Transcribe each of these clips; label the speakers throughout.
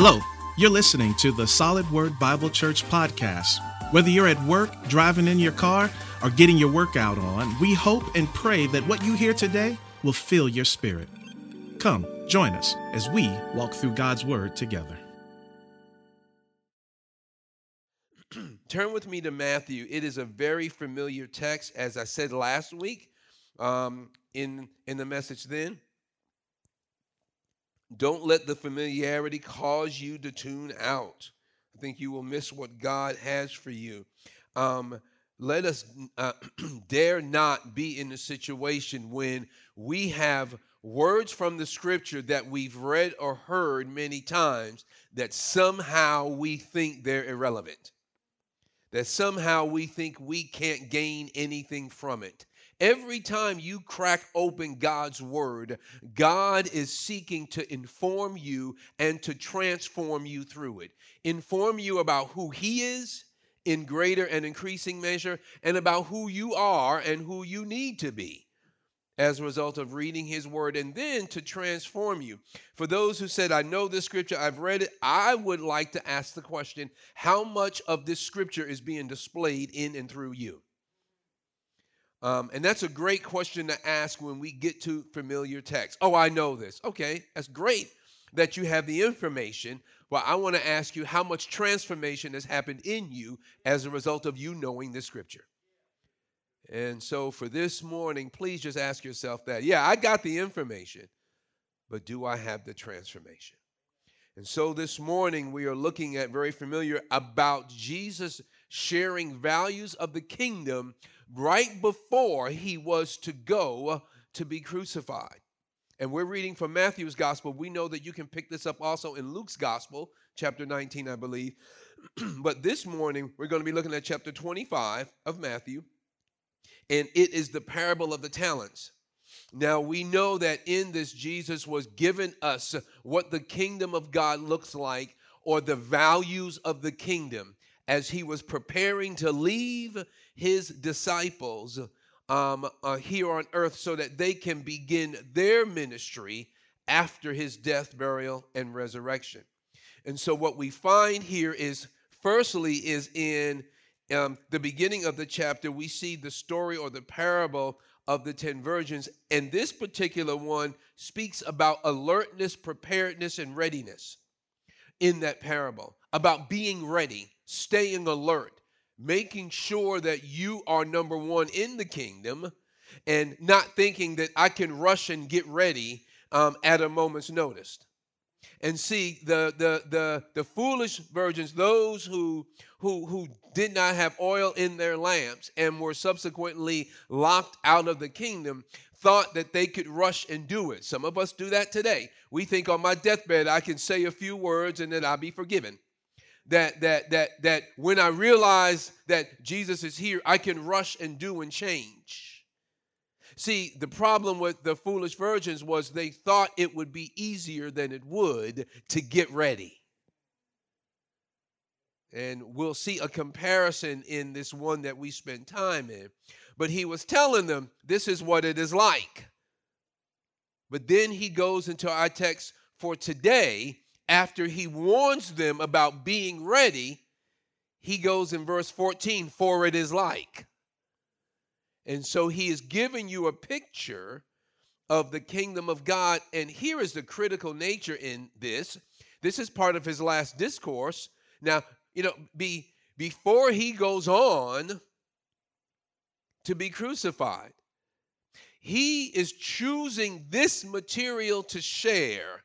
Speaker 1: Hello, you're listening to the Solid Word Bible Church podcast. Whether you're at work, driving in your car, or getting your workout on, we hope and pray that what you hear today will fill your spirit. Come, join us as we walk through God's Word together.
Speaker 2: Turn with me to Matthew. It is a very familiar text, as I said last week um, in, in the message then. Don't let the familiarity cause you to tune out. I think you will miss what God has for you. Um, let us uh, dare not be in a situation when we have words from the scripture that we've read or heard many times that somehow we think they're irrelevant, that somehow we think we can't gain anything from it. Every time you crack open God's word, God is seeking to inform you and to transform you through it. Inform you about who He is in greater and increasing measure, and about who you are and who you need to be as a result of reading his word and then to transform you. For those who said, I know this scripture, I've read it, I would like to ask the question how much of this scripture is being displayed in and through you? Um, and that's a great question to ask when we get to familiar text. Oh, I know this. Okay, that's great that you have the information. Well, I want to ask you how much transformation has happened in you as a result of you knowing this scripture. And so for this morning, please just ask yourself that. Yeah, I got the information, but do I have the transformation? And so this morning, we are looking at very familiar about Jesus sharing values of the kingdom right before he was to go to be crucified. And we're reading from Matthew's gospel. We know that you can pick this up also in Luke's gospel, chapter 19, I believe. but this morning, we're going to be looking at chapter 25 of Matthew, and it is the parable of the talents. Now, we know that in this, Jesus was given us what the kingdom of God looks like or the values of the kingdom as he was preparing to leave his disciples um, uh, here on earth so that they can begin their ministry after his death, burial, and resurrection. And so, what we find here is, firstly, is in um, the beginning of the chapter, we see the story or the parable of the 10 virgins. And this particular one speaks about alertness, preparedness, and readiness in that parable, about being ready, staying alert, making sure that you are number one in the kingdom and not thinking that I can rush and get ready um, at a moment's notice. And see the, the the the foolish virgins, those who who who did not have oil in their lamps and were subsequently locked out of the kingdom, thought that they could rush and do it. Some of us do that today. We think on my deathbed I can say a few words and then I'll be forgiven that that that that when I realize that Jesus is here, I can rush and do and change. See, the problem with the foolish virgins was they thought it would be easier than it would to get ready. And we'll see a comparison in this one that we spend time in. But he was telling them, this is what it is like. But then he goes into our text for today after he warns them about being ready, he goes in verse 14, for it is like. And so he is giving you a picture of the kingdom of God. And here is the critical nature in this. This is part of his last discourse. Now, you know, be, before he goes on to be crucified, he is choosing this material to share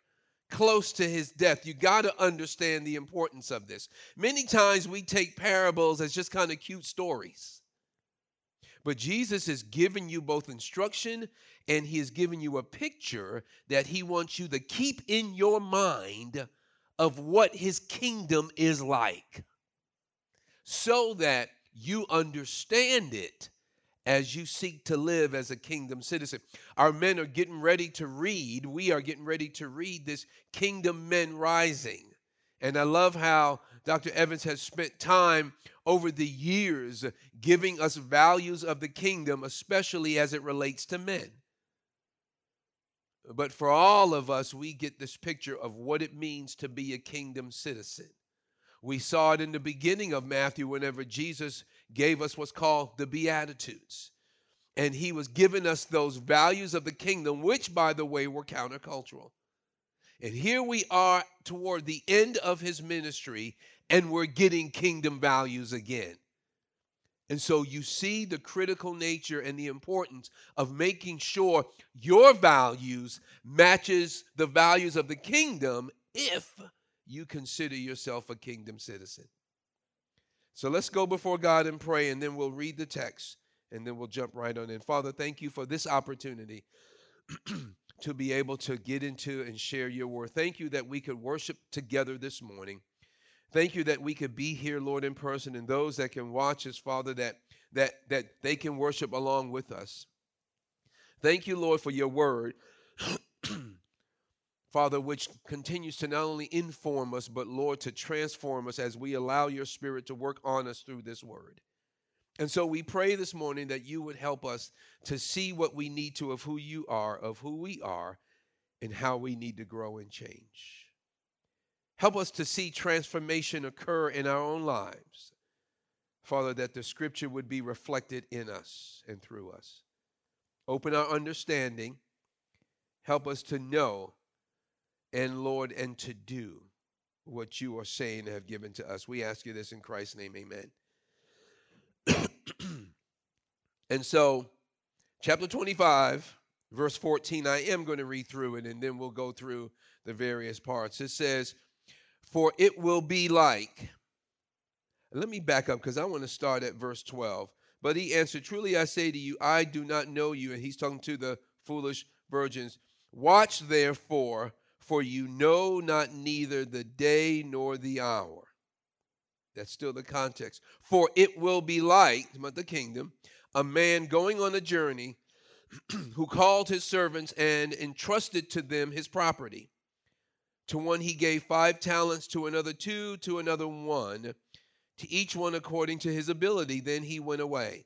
Speaker 2: close to his death. You got to understand the importance of this. Many times we take parables as just kind of cute stories. But Jesus is giving you both instruction and he is giving you a picture that he wants you to keep in your mind of what his kingdom is like so that you understand it as you seek to live as a kingdom citizen. Our men are getting ready to read, we are getting ready to read this Kingdom Men Rising. And I love how Dr. Evans has spent time over the years giving us values of the kingdom, especially as it relates to men. but for all of us, we get this picture of what it means to be a kingdom citizen. We saw it in the beginning of Matthew whenever Jesus gave us what's called the Beatitudes. And he was giving us those values of the kingdom, which, by the way, were countercultural. And here we are toward the end of his ministry, and we're getting kingdom values again. And so you see the critical nature and the importance of making sure your values matches the values of the kingdom if you consider yourself a kingdom citizen. So let's go before God and pray, and then we'll read the text, and then we'll jump right on in. Father, thank you for this opportunity to be able to get into and share your word. Thank you that we could worship together this morning. Thank you that we could be here, Lord, in person, and those that can watch us, Father, that that that they can worship along with us. Thank you, Lord, for your word. Father, which continues to not only inform us, but Lord, to transform us as we allow your spirit to work on us through this word. And so we pray this morning that you would help us to see what we need to of who you are, of who we are, and how we need to grow and change. Help us to see transformation occur in our own lives. Father, that the scripture would be reflected in us and through us. Open our understanding. Help us to know and Lord, and to do what you are saying have given to us. We ask you this in Christ's name, amen. and so, chapter 25, verse 14, I am going to read through it and then we'll go through the various parts. It says, For it will be like, let me back up because I want to start at verse 12. But he answered, Truly I say to you, I do not know you. And he's talking to the foolish virgins. Watch therefore for you know not neither the day nor the hour. That's still the context. For it will be like, the kingdom, a man going on a journey who called his servants and entrusted to them his property. To one he gave five talents, to another two, to another one, to each one according to his ability. Then he went away.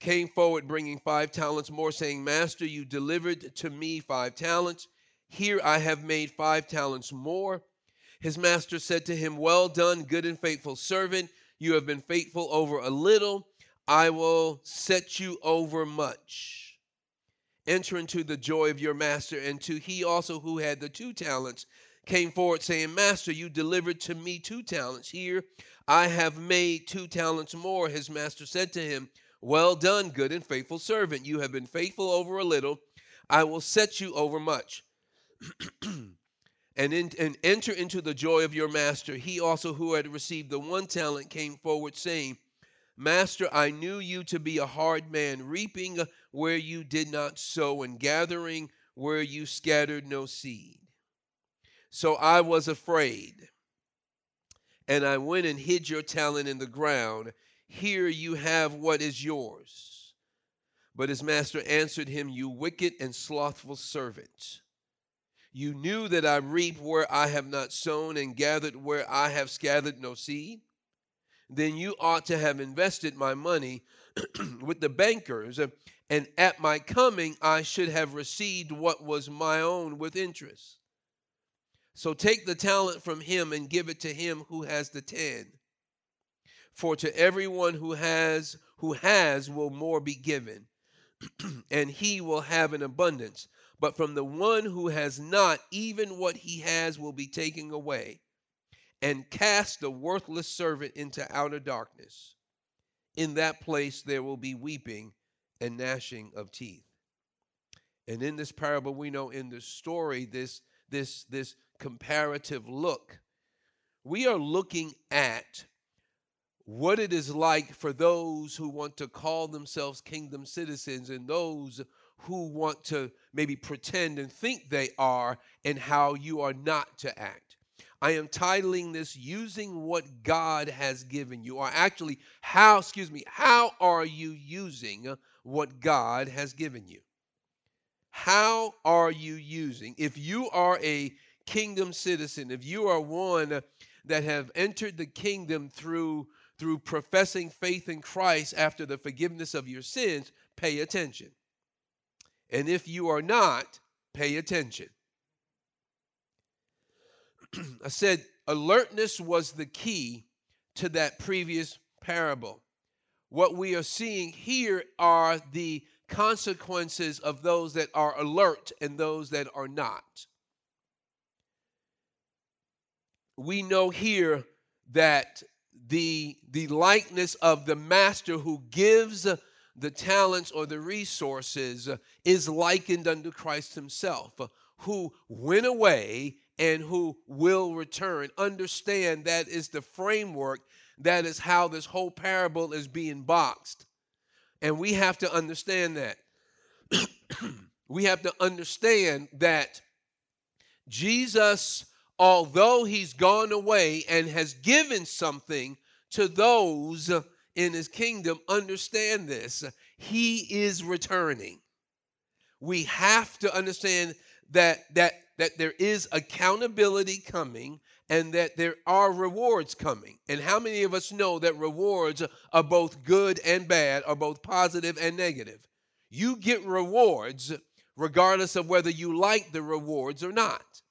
Speaker 2: came forward, bringing five talents more, saying, Master, you delivered to me five talents. Here I have made five talents more. His master said to him, Well done, good and faithful servant. You have been faithful over a little. I will set you over much. Enter into the joy of your master. And to he also who had the two talents came forward, saying, Master, you delivered to me two talents. Here I have made two talents more. His master said to him, Well done, good and faithful servant. You have been faithful over a little. I will set you over much. and, in, and enter into the joy of your master. He also, who had received the one talent, came forward, saying, Master, I knew you to be a hard man, reaping where you did not sow, and gathering where you scattered no seed. So I was afraid, and I went and hid your talent in the ground. Here you have what is yours. But his master answered him, You wicked and slothful servant. You knew that I reap where I have not sown and gathered where I have scattered no seed. Then you ought to have invested my money with the bankers, and at my coming I should have received what was my own with interest. So take the talent from him and give it to him who has the ten. For to everyone who has who has will more be given, and he will have an abundance. But from the one who has not, even what he has will be taken away. And cast the worthless servant into outer darkness. In that place there will be weeping and gnashing of teeth. And in this parable, we know in the story, this, this, this comparative look, we are looking at what it is like for those who want to call themselves kingdom citizens and those who want to maybe pretend and think they are and how you are not to act. I am titling this Using What God Has Given You, or actually, how, excuse me, how are you using what God has given you? How are you using? If you are a kingdom citizen, if you are one that have entered the kingdom through through professing faith in Christ after the forgiveness of your sins, pay attention. And if you are not, pay attention. I said alertness was the key to that previous parable. What we are seeing here are the consequences of those that are alert and those that are not. We know here that the, the likeness of the master who gives the talents or the resources is likened unto Christ himself, who went away and who will return. Understand that is the framework, that is how this whole parable is being boxed. And we have to understand that. we have to understand that Jesus, although he's gone away and has given something to those in his kingdom, understand this. He is returning. We have to understand that that that there is accountability coming and that there are rewards coming. And how many of us know that rewards are both good and bad, are both positive and negative? You get rewards regardless of whether you like the rewards or not.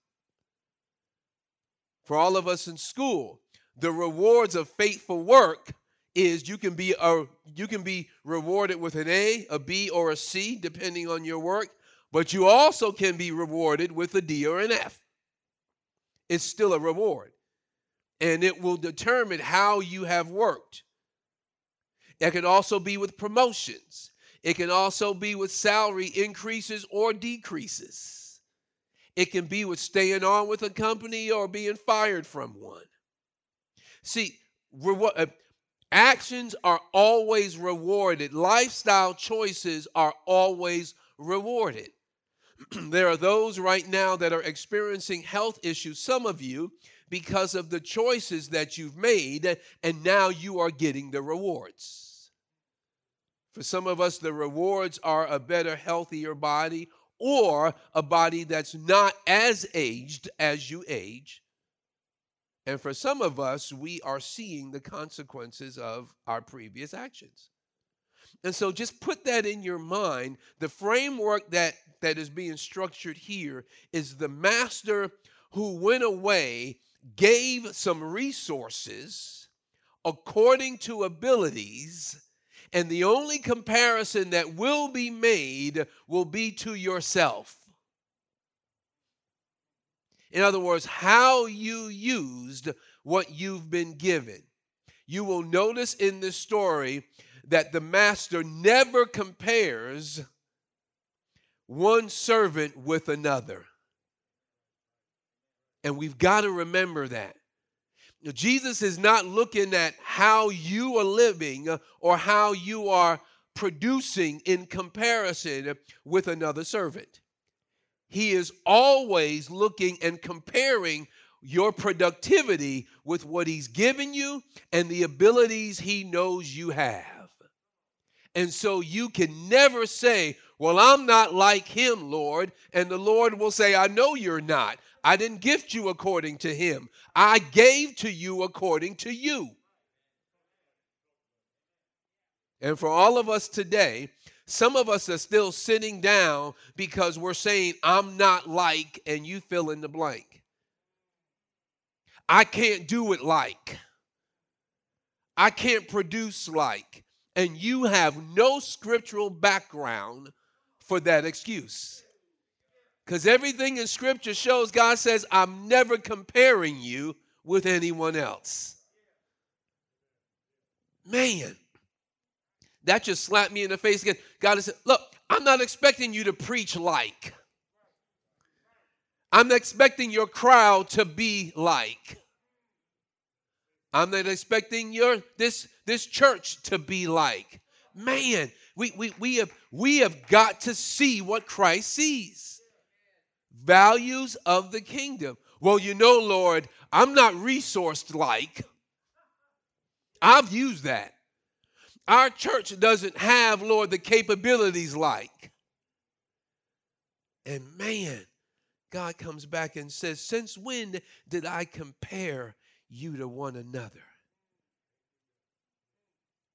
Speaker 2: For all of us in school, the rewards of faithful work is you can be a you can be rewarded with an A, a B or a C depending on your work but you also can be rewarded with a D or an F. It's still a reward. And it will determine how you have worked. It can also be with promotions. It can also be with salary increases or decreases. It can be with staying on with a company or being fired from one. See, uh, actions are always rewarded. Lifestyle choices are always rewarded. there are those right now that are experiencing health issues, some of you, because of the choices that you've made, and now you are getting the rewards. For some of us, the rewards are a better, healthier body or a body that's not as aged as you age. And for some of us, we are seeing the consequences of our previous actions. And so just put that in your mind. The framework that that is being structured here is the master who went away, gave some resources according to abilities, and the only comparison that will be made will be to yourself. In other words, how you used what you've been given. You will notice in this story that the master never compares one servant with another. And we've got to remember that. Jesus is not looking at how you are living or how you are producing in comparison with another servant. He is always looking and comparing your productivity with what He's given you and the abilities He knows you have. And so you can never say, Well, I'm not like him, Lord. And the Lord will say, I know you're not. I didn't gift you according to him, I gave to you according to you. And for all of us today, some of us are still sitting down because we're saying, I'm not like, and you fill in the blank. I can't do it like. I can't produce like and you have no scriptural background for that excuse. Because everything in scripture shows God says, I'm never comparing you with anyone else. Man, that just slapped me in the face again. God said, Look, I'm not expecting you to preach like. I'm expecting your crowd to be like. I'm not expecting your this this church to be like. Man, we, we, we, have, we have got to see what Christ sees. Values of the kingdom. Well, you know, Lord, I'm not resourced like. I've used that. Our church doesn't have, Lord, the capabilities like. And man, God comes back and says, Since when did I compare you to one another?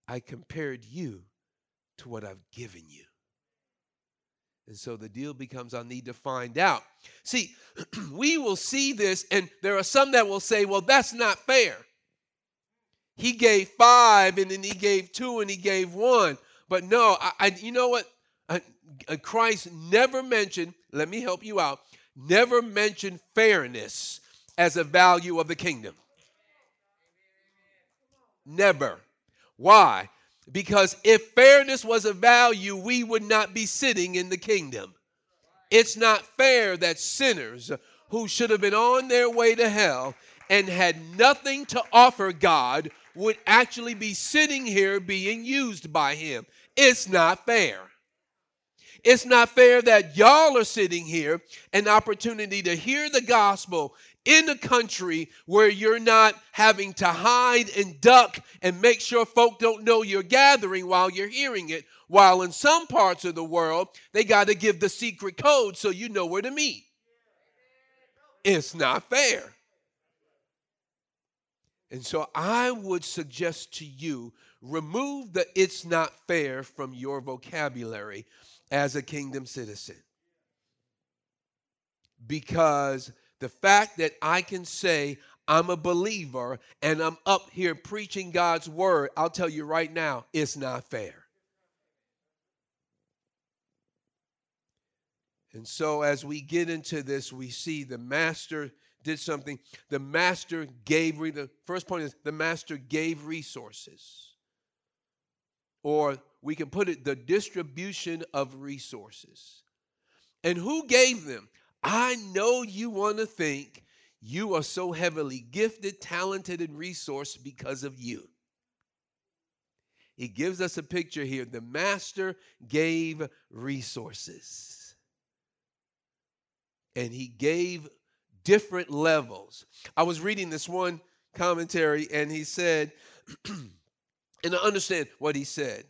Speaker 2: I compared you to what I've given you. And so the deal becomes I need to find out. See, we will see this, and there are some that will say, well, that's not fair. He gave five, and then he gave two, and he gave one. But no, I, I you know what? I, uh, Christ never mentioned, let me help you out, never mentioned fairness as a value of the kingdom. Never. Why? Because if fairness was a value, we would not be sitting in the kingdom. It's not fair that sinners who should have been on their way to hell and had nothing to offer God would actually be sitting here being used by Him. It's not fair. It's not fair that y'all are sitting here, an opportunity to hear the gospel in a country where you're not having to hide and duck and make sure folk don't know you're gathering while you're hearing it. While in some parts of the world, they got to give the secret code so you know where to meet. It's not fair. And so I would suggest to you remove the it's not fair from your vocabulary as a kingdom citizen. Because the fact that I can say I'm a believer and I'm up here preaching God's word, I'll tell you right now, it's not fair. And so as we get into this, we see the master did something. The master gave, the first point is the master gave resources. Or we can put it the distribution of resources. And who gave them? I know you want to think you are so heavily gifted, talented, and resourced because of you. He gives us a picture here. The master gave resources. And he gave different levels. I was reading this one commentary and he said, and I understand what he said.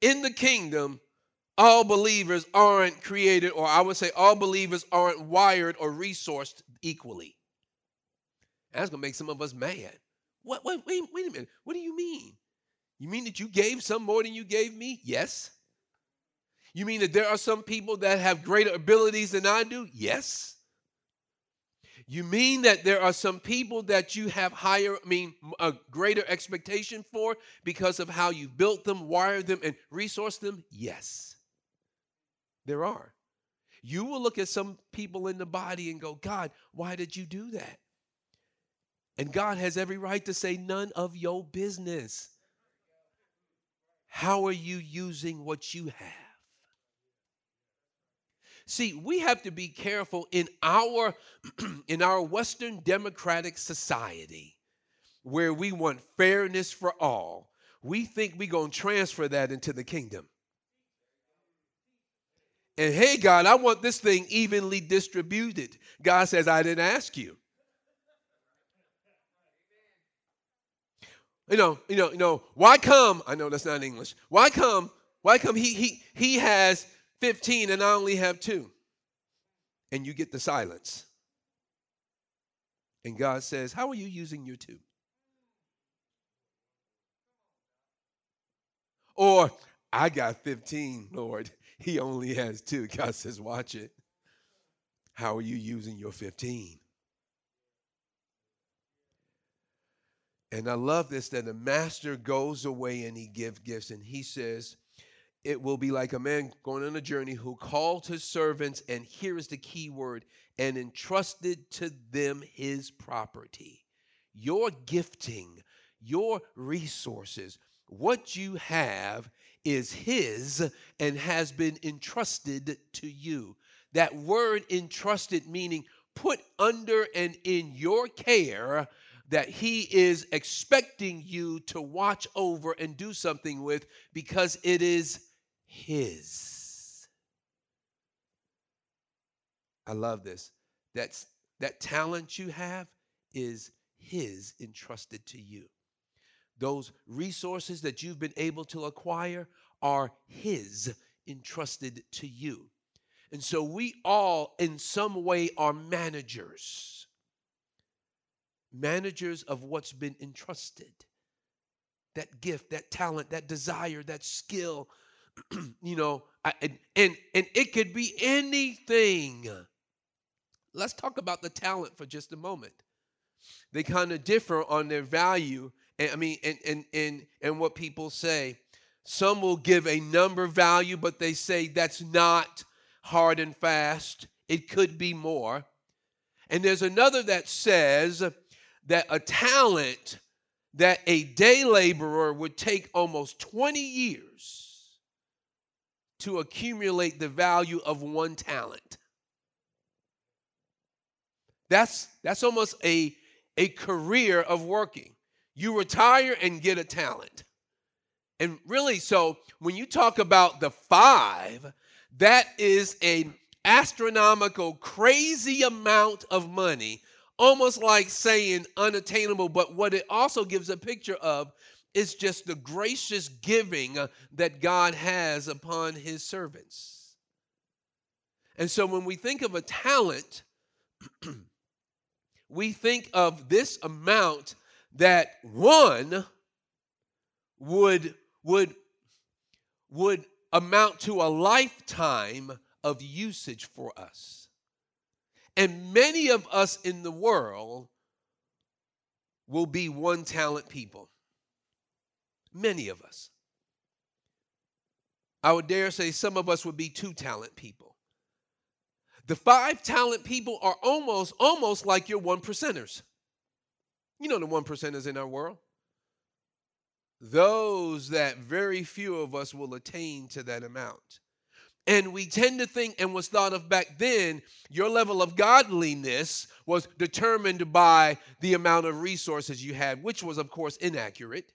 Speaker 2: In the kingdom, all believers aren't created, or I would say all believers aren't wired or resourced equally. That's gonna make some of us mad. What wait, wait, wait a minute. What do you mean? You mean that you gave some more than you gave me? Yes. You mean that there are some people that have greater abilities than I do? Yes. You mean that there are some people that you have higher, I mean, a greater expectation for because of how you built them, wired them, and resourced them? Yes. There are. You will look at some people in the body and go, God, why did you do that? And God has every right to say, none of your business. How are you using what you have? See, we have to be careful in our in our Western democratic society where we want fairness for all. We think we're going to transfer that into the kingdom. And hey, God, I want this thing evenly distributed. God says, I didn't ask you. You know, you know, you know, why come? I know that's not English. Why come? Why come he he he has 15 and I only have two. And you get the silence. And God says, How are you using your two? Or, I got 15, Lord. He only has two. God says, Watch it. How are you using your 15? And I love this that the master goes away and he gives gifts and he says, it will be like a man going on a journey who called his servants, and here is the key word, and entrusted to them his property. Your gifting, your resources, what you have is his and has been entrusted to you. That word entrusted meaning put under and in your care that He is expecting you to watch over and do something with because it is His. I love this. That's that talent you have is His entrusted to you. Those resources that you've been able to acquire are His entrusted to you. And so we all, in some way, are managers. Managers of what's been entrusted. That gift, that talent, that desire, that skill, you know, and, and, and it could be anything. Let's talk about the talent for just a moment. They kind of differ on their value. I mean, and, and, and, and what people say. Some will give a number value, but they say that's not hard and fast. It could be more. And there's another that says that a talent that a day laborer would take almost 20 years to accumulate the value of one talent. That's that's almost a a career of working. You retire and get a talent. And really, so when you talk about the five, that is an astronomical, crazy amount of money, almost like saying unattainable. But what it also gives a picture of is just the gracious giving that God has upon his servants. And so when we think of a talent, we think of this amount that one would would would amount to a lifetime of usage for us. And many of us in the world will be one talent people. Many of us. I would dare say some of us would be two talent people. The five talent people are almost almost like your one percenters. You know the one percenters in our world those that very few of us will attain to that amount. And we tend to think, and was thought of back then, your level of godliness was determined by the amount of resources you had, which was, of course, inaccurate,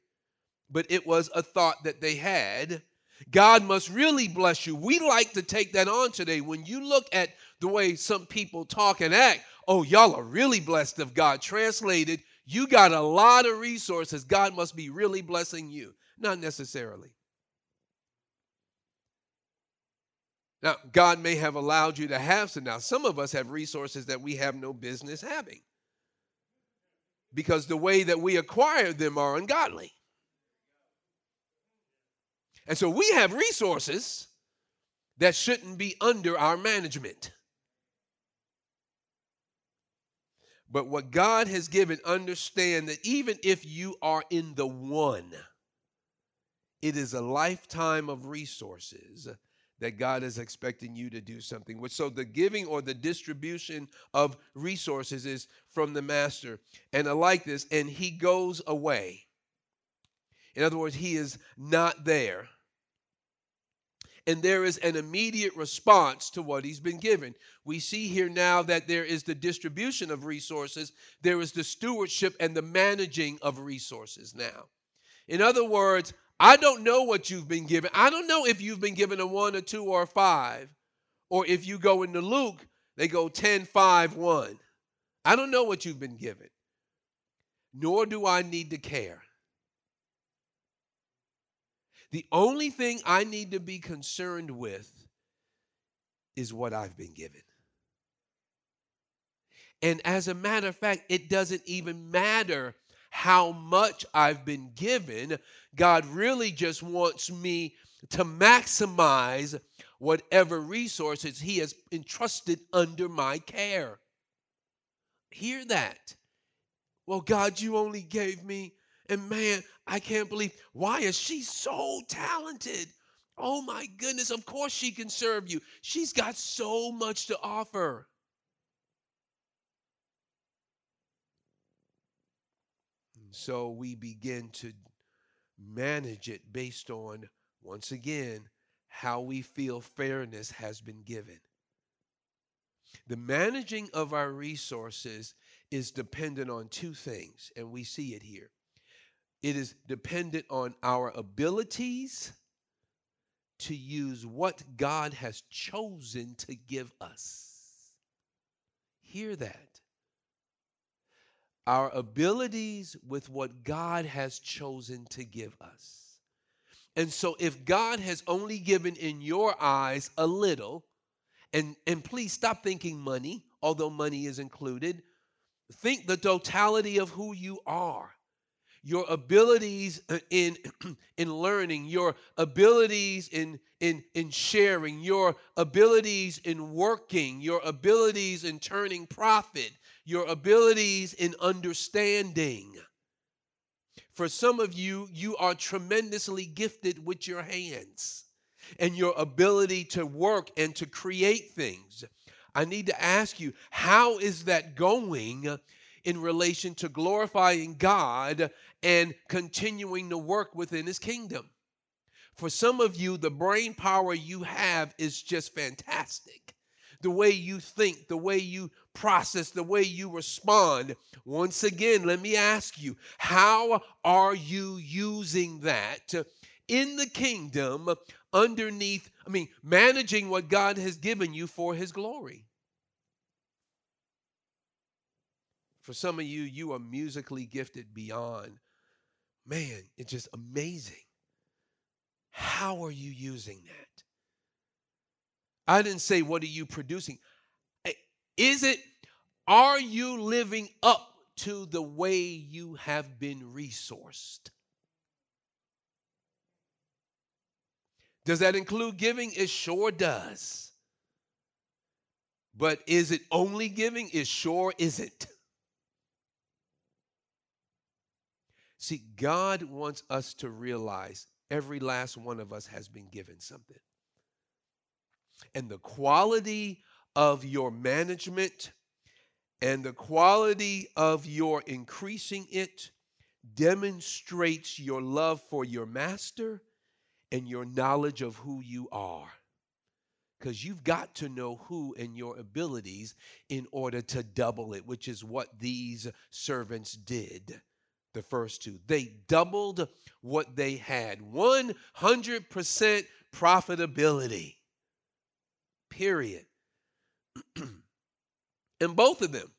Speaker 2: but it was a thought that they had. God must really bless you. We like to take that on today. When you look at the way some people talk and act, oh, y'all are really blessed of God. Translated, you got a lot of resources. God must be really blessing you. Not necessarily. Now, God may have allowed you to have some. Now, some of us have resources that we have no business having because the way that we acquire them are ungodly. And so we have resources that shouldn't be under our management. But what God has given, understand that even if you are in the one, it is a lifetime of resources that God is expecting you to do something with. So the giving or the distribution of resources is from the master. And I like this, and he goes away. In other words, he is not there and there is an immediate response to what he's been given. We see here now that there is the distribution of resources, there is the stewardship and the managing of resources now. In other words, I don't know what you've been given. I don't know if you've been given a one, a two, or a five, or if you go into Luke, they go 10, 5, 1. I don't know what you've been given, nor do I need to care. The only thing I need to be concerned with is what I've been given. And as a matter of fact, it doesn't even matter how much I've been given. God really just wants me to maximize whatever resources He has entrusted under my care. Hear that. Well, God, you only gave me and man, I can't believe why is she so talented? Oh my goodness, of course she can serve you. She's got so much to offer. And so we begin to manage it based on, once again, how we feel fairness has been given. The managing of our resources is dependent on two things, and we see it here. It is dependent on our abilities to use what God has chosen to give us. Hear that. Our abilities with what God has chosen to give us. And so, if God has only given in your eyes a little, and, and please stop thinking money, although money is included, think the totality of who you are your abilities uh, in in learning your abilities in in in sharing your abilities in working your abilities in turning profit your abilities in understanding. For some of you you are tremendously gifted with your hands and your ability to work and to create things. I need to ask you how is that going in relation to glorifying God and continuing to work within his kingdom. For some of you, the brain power you have is just fantastic. The way you think, the way you process, the way you respond. Once again, let me ask you, how are you using that in the kingdom underneath, I mean, managing what God has given you for his glory? For some of you, you are musically gifted beyond. Man, it's just amazing. How are you using that? I didn't say, what are you producing? Eh, is it, are you living up to the way you have been resourced? Does that include giving? It sure does. But is it only giving? It sure isn't. See, God wants us to realize every last one of us has been given something. And the quality of your management and the quality of your increasing it demonstrates your love for your master and your knowledge of who you are. Because you've got to know who and your abilities in order to double it, which is what these servants did the first two. They doubled what they had 100% profitability. Period. and both of them,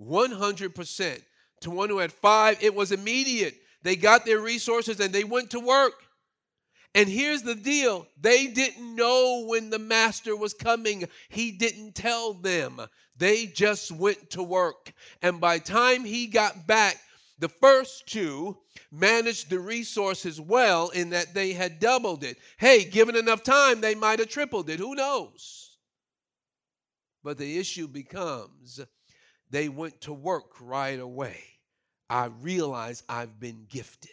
Speaker 2: 100%. To one who had five, it was immediate. They got their resources and they went to work. And here's the deal they didn't know when the master was coming, he didn't tell them. They just went to work. And by time he got back, the first two managed the resources well in that they had doubled it. Hey, given enough time, they might have tripled it. Who knows? But the issue becomes they went to work right away. I realize I've been gifted.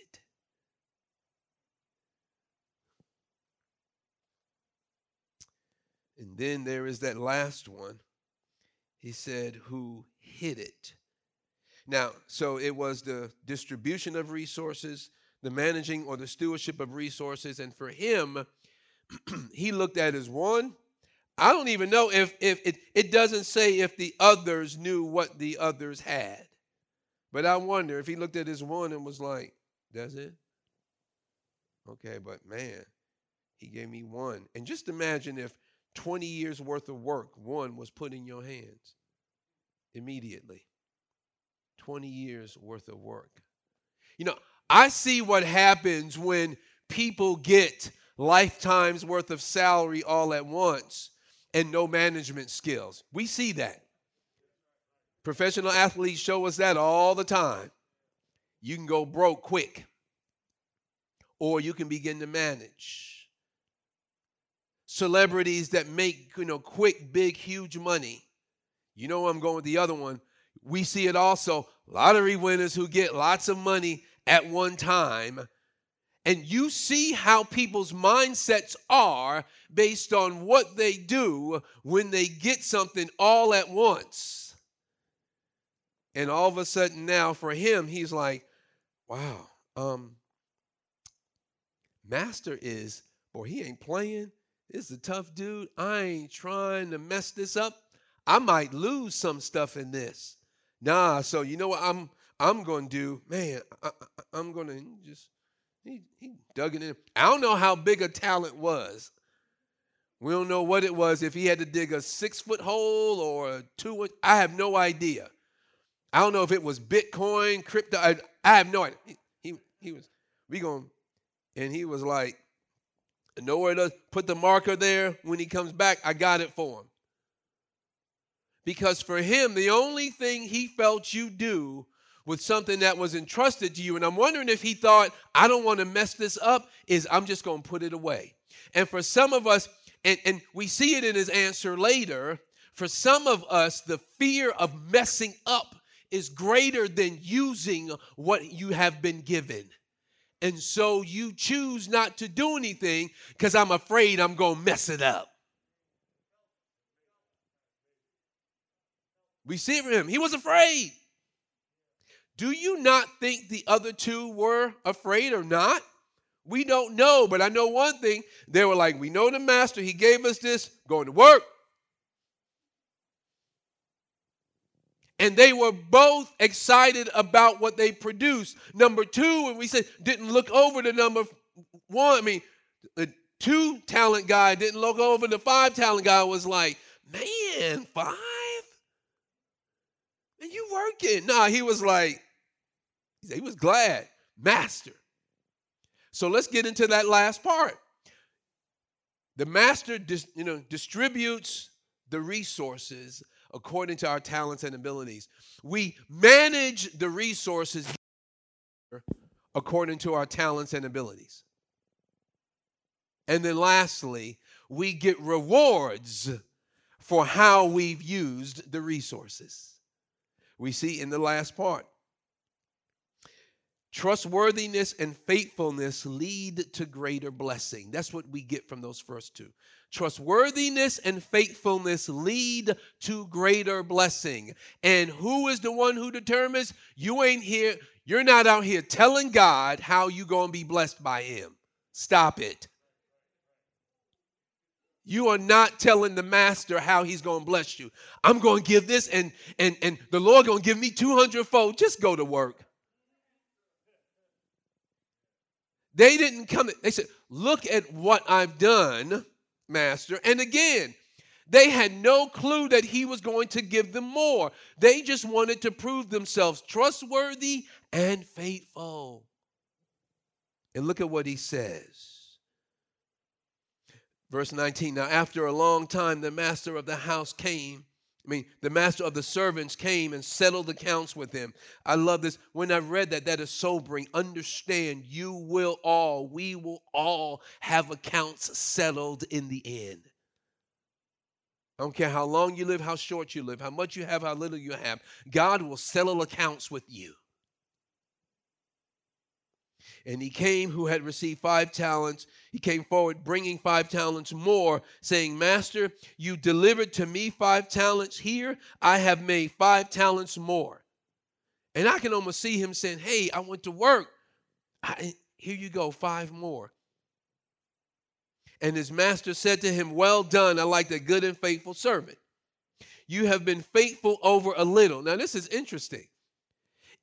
Speaker 2: And then there is that last one. He said, Who hid it? Now, so it was the distribution of resources, the managing or the stewardship of resources. And for him, he looked at as one. I don't even know if, if it, it doesn't say if the others knew what the others had. But I wonder if he looked at his one and was like, does it? Okay, but man, he gave me one. And just imagine if 20 years worth of work, one was put in your hands immediately. 20 years worth of work. You know, I see what happens when people get lifetimes worth of salary all at once and no management skills. We see that. Professional athletes show us that all the time. You can go broke quick, or you can begin to manage. Celebrities that make, you know, quick, big, huge money. You know, I'm going with the other one we see it also lottery winners who get lots of money at one time. And you see how people's mindsets are based on what they do when they get something all at once. And all of a sudden now for him, he's like, wow, um, Master is, boy, he ain't playing. This is a tough dude. I ain't trying to mess this up. I might lose some stuff in this. Nah, so you know what I'm I'm going to do? Man, I, am going to just he, he dug it in. I don't know how big a talent was. We don't know what it was. If he had to dig a six foot hole or a two, I have no idea. I don't know if it was Bitcoin, crypto. I, I have no idea. He, he, he was, we going, and he was like, nowhere to put the marker there. When he comes back, I got it for him. Because for him, the only thing he felt you do with something that was entrusted to you, and I'm wondering if he thought, I don't want to mess this up, is I'm just going to put it away. And for some of us, and, and we see it in his answer later, for some of us, the fear of messing up is greater than using what you have been given. And so you choose not to do anything because I'm afraid I'm going to mess it up. We see it from him. He was afraid. Do you not think the other two were afraid or not? We don't know, but I know one thing. They were like, We know the master, he gave us this, going to work. and they were both excited about what they produced. Number two, when we said didn't look over the number one, I mean, the two talent guy didn't look over the five talent guy was like, man, five? And you working? Nah, he was like, he was glad, master. So let's get into that last part. The master, dis, you know, distributes the resources according to our talents and abilities. We manage the resources according to our talents and abilities. And then lastly, we get rewards for how we've used the resources. We see in the last part. Trustworthiness and faithfulness lead to greater blessing. That's what we get from those first two. Trustworthiness and faithfulness lead to greater blessing. And who is the one who determines? You ain't here, you're not out here telling God how you going to be blessed by him. Stop it. You are not telling the master how he's going to bless you. I'm going to give this and and and the Lord going to give me 200 fold. Just go to work. They didn't come, they said, Look at what I've done, Master. And again, they had no clue that he was going to give them more. They just wanted to prove themselves trustworthy and faithful. And look at what he says. Verse 19 Now, after a long time, the master of the house came I mean, the master of the servants came and settled accounts with him. I love this. When I read that, that is sobering. Understand, you will all, we will all have accounts settled in the end. I don't care how long you live, how short you live, how much you have, how little you have. God will settle accounts with you. And he came who had received five talents. He came forward bringing five talents more, saying, Master, you delivered to me five talents. Here I have made five talents more. And I can almost see him saying, Hey, I went to work. I, here you go, five more. And his master said to him, Well done, I like the good and faithful servant. You have been faithful over a little. Now, this is interesting.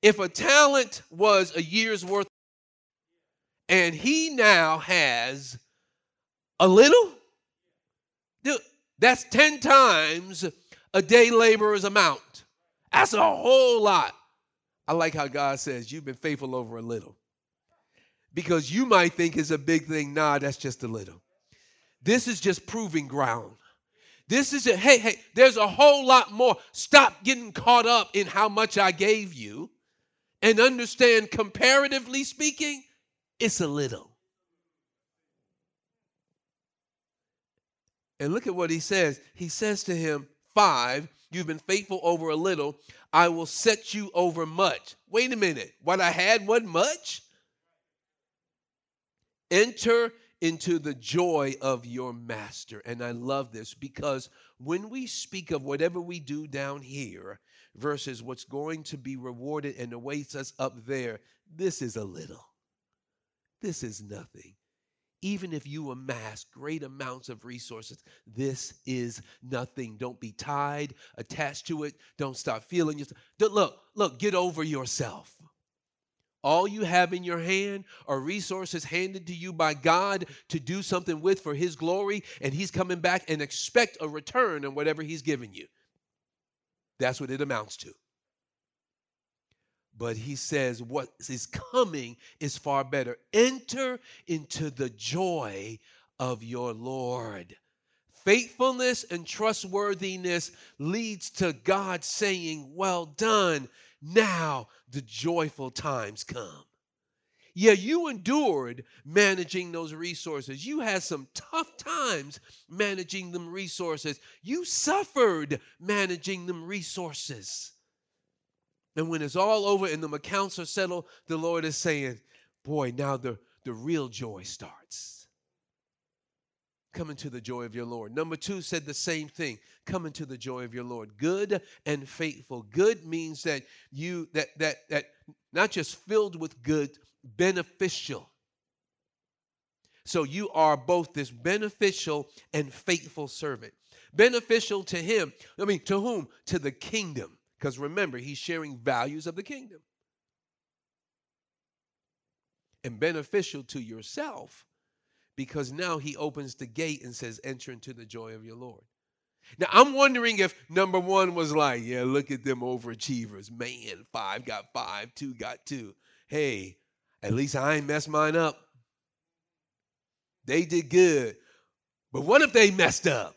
Speaker 2: If a talent was a year's worth and he now has a little. That's 10 times a day laborer's amount. That's a whole lot. I like how God says, You've been faithful over a little. Because you might think it's a big thing. Nah, that's just a little. This is just proving ground. This is a hey, hey, there's a whole lot more. Stop getting caught up in how much I gave you and understand, comparatively speaking, it's a little. And look at what he says. He says to him, Five, you've been faithful over a little, I will set you over much. Wait a minute. What I had wasn't much? Enter into the joy of your master. And I love this because when we speak of whatever we do down here versus what's going to be rewarded and awaits us up there, this is a little. This is nothing. even if you amass great amounts of resources, this is nothing. Don't be tied, attached to it. Don't stop feeling yourself. Look, look, get over yourself. All you have in your hand are resources handed to you by God to do something with for His glory, and He's coming back and expect a return on whatever He's given you. That's what it amounts to. But he says, What is coming is far better. Enter into the joy of your Lord. Faithfulness and trustworthiness leads to God saying, Well done. Now the joyful times come. Yeah, you endured managing those resources. You had some tough times managing them resources. You suffered managing them resources. And when it's all over and the accounts are settled, the Lord is saying, Boy, now the, the real joy starts. Come into the joy of your Lord. Number two said the same thing. Come into the joy of your Lord. Good and faithful. Good means that you that that that not just filled with good, beneficial. So you are both this beneficial and faithful servant. Beneficial to him. I mean, to whom? To the kingdom. Because remember, he's sharing values of the kingdom. And beneficial to yourself because now he opens the gate and says, Enter into the joy of your Lord. Now, I'm wondering if number one was like, Yeah, look at them overachievers. Man, five got five, two got two. Hey, at least I ain't messed mine up. They did good. But what if they messed up?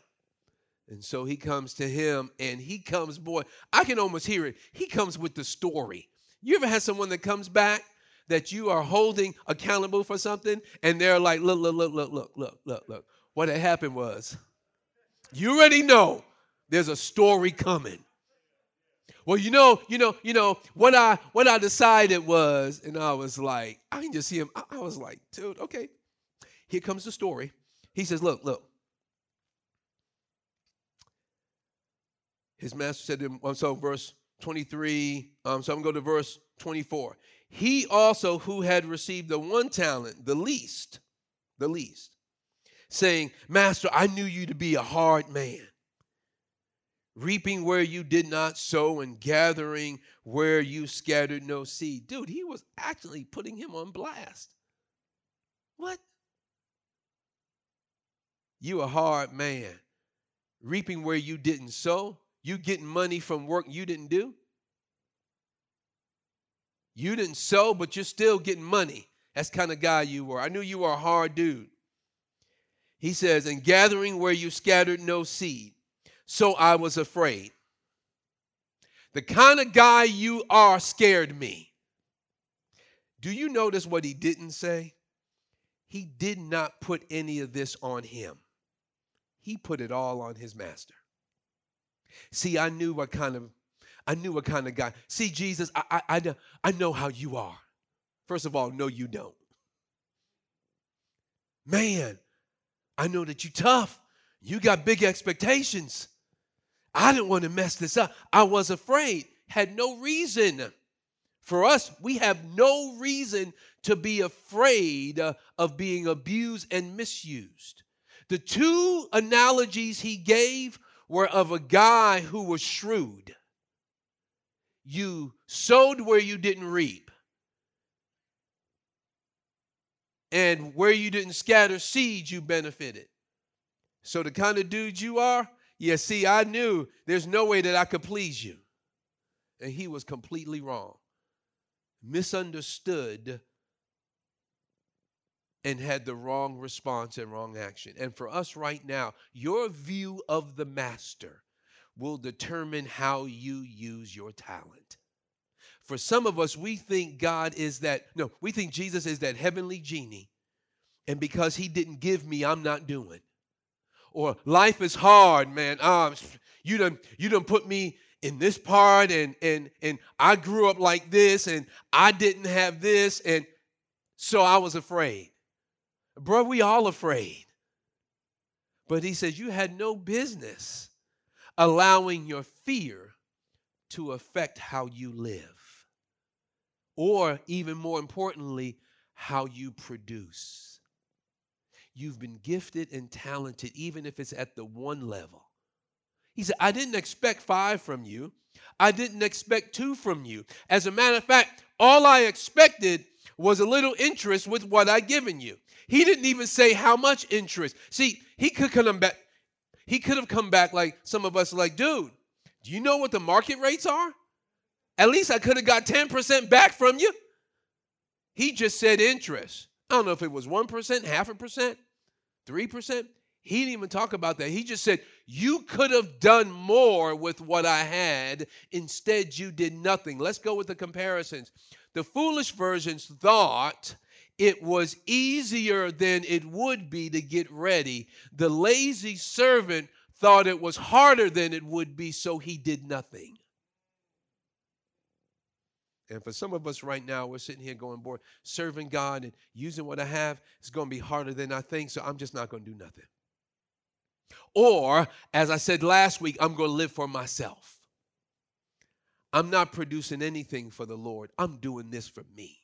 Speaker 2: And so he comes to him and he comes, boy, I can almost hear it. He comes with the story. You ever had someone that comes back that you are holding accountable for something and they're like, look, look, look, look, look, look, look, look. What had happened was, you already know there's a story coming. Well, you know, you know, you know, what I what I decided was, and I was like, I can just see him. I, I was like, dude, okay. Here comes the story. He says, Look, look, His master said to him, um, so verse 23, um, so I'm going to go to verse 24. He also who had received the one talent, the least, the least, saying, Master, I knew you to be a hard man, reaping where you did not sow and gathering where you scattered no seed. Dude, he was actually putting him on blast. What? You a hard man, reaping where you didn't sow you getting money from work you didn't do? You didn't sow, but you're still getting money. That's kind of guy you were. I knew you were a hard dude. He says, and gathering where you scattered no seed. So I was afraid. The kind of guy you are scared me. Do you notice what he didn't say? He did not put any of this on him, he put it all on his master. See, I knew what kind of I knew what kind of guy. See, Jesus, I, I, I, I know how you are. First of all, no, you don't. Man, I know that you tough. You got big expectations. I didn't want to mess this up. I was afraid. Had no reason. For us, we have no reason to be afraid of being abused and misused. The two analogies he gave were of a guy who was shrewd. You sowed where you didn't reap. And where you didn't scatter seeds, you benefited. So, the kind of dude you are, yeah, see, I knew there's no way that I could please you. And he was completely wrong. Misunderstood and had the wrong response and wrong action. And for us right now, your view of the master will determine how you use your talent. For some of us, we think God is that, no, we think Jesus is that heavenly genie. And because he didn't give me, I'm not doing. Or life is hard, man. Um, you done you done put me in this part and and and I grew up like this and I didn't have this and so I was afraid. Bro, we all afraid. But he says, You had no business allowing your fear to affect how you live. Or, even more importantly, how you produce. you've been gifted and talented, even if it's at the one level. He said, I didn't expect five from you. I didn't expect two from you. As a matter of fact, all I expected was a little interest with what I given you. He didn't even say how much interest. See, he could come back. He could have come back like some of us like, dude, do you know what the market rates are? At least I could have got 10% back from you. He just said interest. I don't know if it was 1%, half a percent, 3%. He didn't even talk about that. He just said, You could have done more with what I had. Instead, you did nothing. Let's go with the comparisons. The foolish virgins thought it was easier than it would be to get ready. The lazy servant thought it was harder than it would be, so he did nothing. And for some of us right now, we're sitting here going, boy, serving God and using what I have is going to be harder than I think, so I'm just not going to do nothing. Or, as I said last week, I'm going to live for myself. I'm not producing anything for the Lord. I'm doing this for me.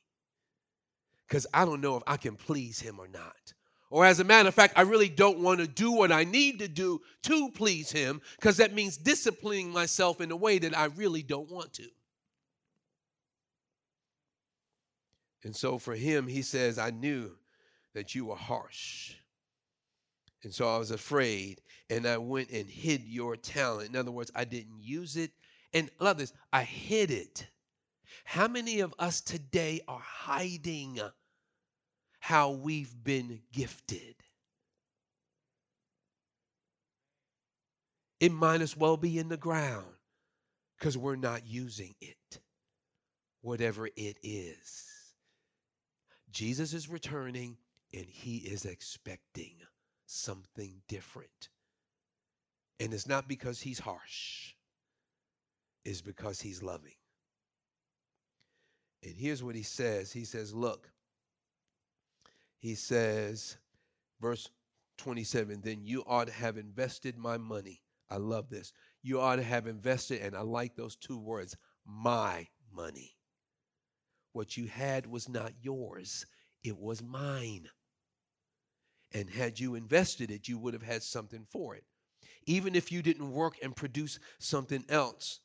Speaker 2: Because I don't know if I can please Him or not. Or, as a matter of fact, I really don't want to do what I need to do to please Him, because that means disciplining myself in a way that I really don't want to. And so for him, he says, I knew that you were harsh. And so I was afraid, and I went and hid your talent. In other words, I didn't use it. And love this, I hid it. How many of us today are hiding how we've been gifted? It might as well be in the ground because we're not using it, whatever it is. Jesus is returning and he is expecting something different. And it's not because he's harsh, it's because he's loving. And here's what he says He says, Look, he says, verse 27, then you ought to have invested my money. I love this. You ought to have invested, and I like those two words, my money. What you had was not yours, it was mine. And had you invested it, you would have had something for it, even if you didn't work and produce something else.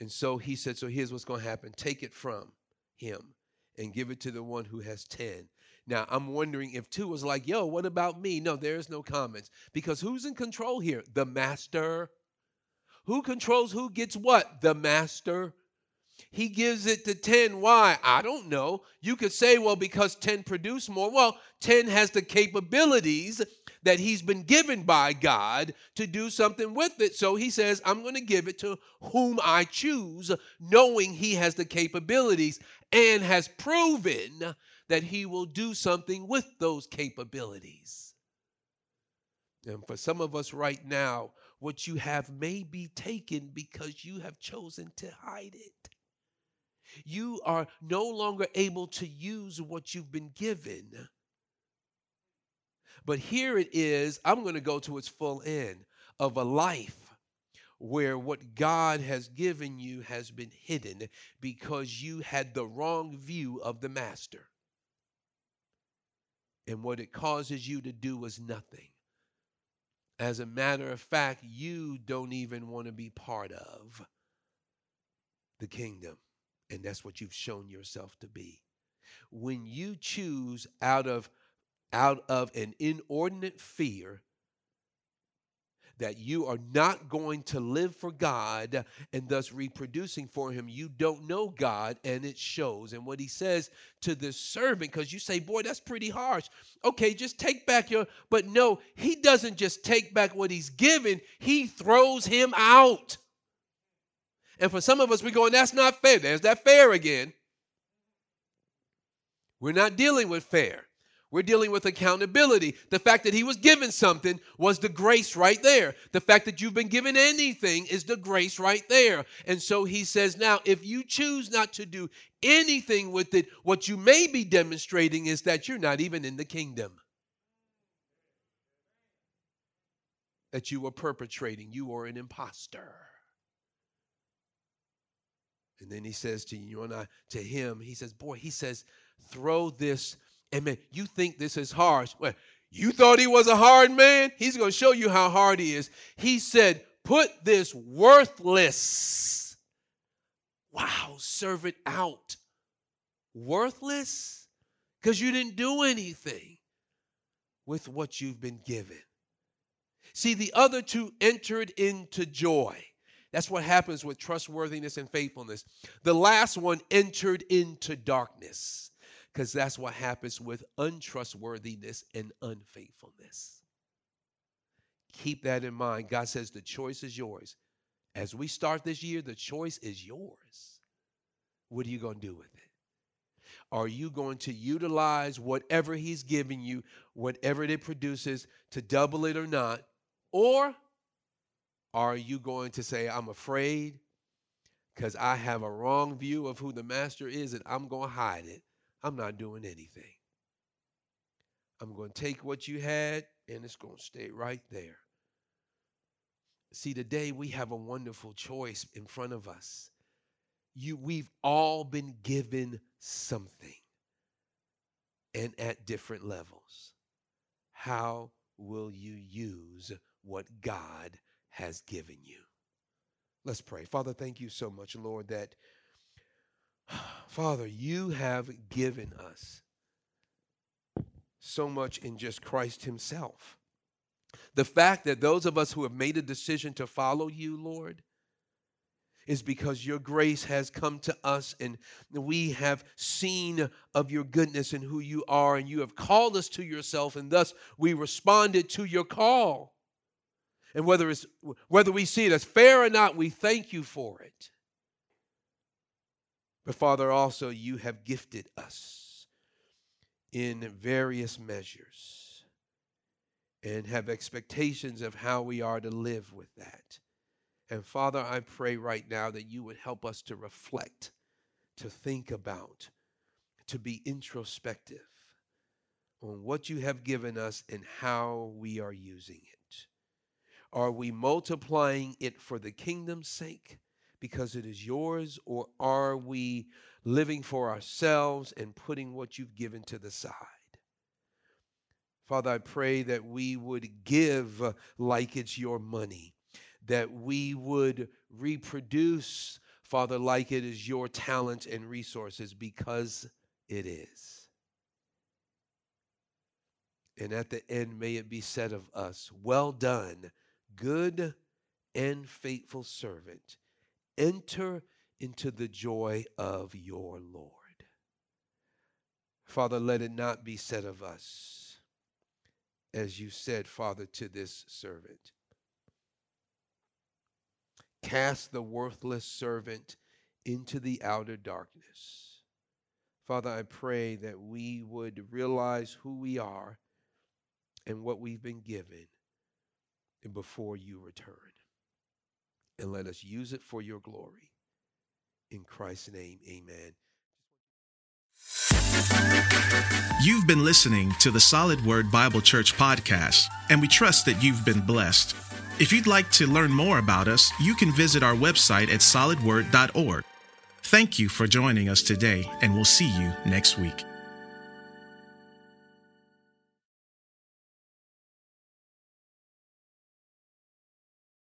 Speaker 2: And so he said, So here's what's going to happen take it from him and give it to the one who has 10. Now, I'm wondering if two was like, Yo, what about me? No, there's no comments because who's in control here? The master. Who controls who gets what? The master. He gives it to 10. Why? I don't know. You could say, well, because 10 produce more. Well, 10 has the capabilities that he's been given by God to do something with it. So he says, I'm going to give it to whom I choose, knowing he has the capabilities and has proven that he will do something with those capabilities. And for some of us right now, what you have may be taken because you have chosen to hide it you are no longer able to use what you've been given. But here it is, I'm going to go to its full end of a life where what God has given you has been hidden because you had the wrong view of the master. And what it causes you to do is nothing. As a matter of fact, you don't even want to be part of the kingdom. And that's what you've shown yourself to be. When you choose out of out of an inordinate fear that you are not going to live for God and thus reproducing for Him, you don't know God and it shows. And what He says to the servant, because you say, Boy, that's pretty harsh. Okay, just take back your, but no, He doesn't just take back what He's given, He throws him out. And for some of us, we're going, that's not fair. There's that fair again. We're not dealing with fair. We're dealing with accountability. The fact that he was given something was the grace right there. The fact that you've been given anything is the grace right there. And so he says, now, if you choose not to do anything with it, what you may be demonstrating is that you're not even in the kingdom. That you were perpetrating, you are an impostor. And then he says to you and I, to him, he says, Boy, he says, throw this. And man, you think this is harsh. Well, You thought he was a hard man? He's going to show you how hard he is. He said, Put this worthless, wow, servant out. Worthless? Because you didn't do anything with what you've been given. See, the other two entered into joy. That's what happens with trustworthiness and faithfulness. The last one entered into darkness because that's what happens with untrustworthiness and unfaithfulness. Keep that in mind. God says the choice is yours. As we start this year, the choice is yours. What are you going to do with it? Are you going to utilize whatever He's given you, whatever it produces, to double it or not? Or are you going to say, I'm afraid because I have a wrong view of who the master is and I'm going to hide it? I'm not doing anything. I'm going to take what you had and it's going to stay right there. See, today we have a wonderful choice in front of us. You, we've all been given something and at different levels. How will you use what God has given you. Let's pray. Father, thank you so much, Lord, that, Father, you have given us so much in just Christ Himself. The fact that those of us who have made a decision to follow you, Lord, is because your grace has come to us and we have seen of your goodness and who you are, and you have called us to yourself, and thus we responded to your call. And whether, it's, whether we see it as fair or not, we thank you for it. But Father, also you have gifted us in various measures and have expectations of how we are to live with that. And Father, I pray right now that you would help us to reflect, to think about, to be introspective on what you have given us and how we are using it. Are we multiplying it for the kingdom's sake because it is yours, or are we living for ourselves and putting what you've given to the side? Father, I pray that we would give like it's your money that we would reproduce, Father, like it is your talent and resources because it is. And at the end, may it be said of us, Well done, good and faithful servant. Enter into the joy of your Lord. Father, let it not be said of us, as you said, Father, to this servant Cast the worthless servant into the outer darkness. Father, I pray that we would realize who we are and what we've been given before you return. And let us use it for your glory. In Christ's name, amen.
Speaker 1: You've been listening to the Solid Word Bible Church podcast, and we trust that you've been blessed. If you'd like to learn more about us, you can visit our website at solidword.org. Thank you for joining us today, and we'll see you next week.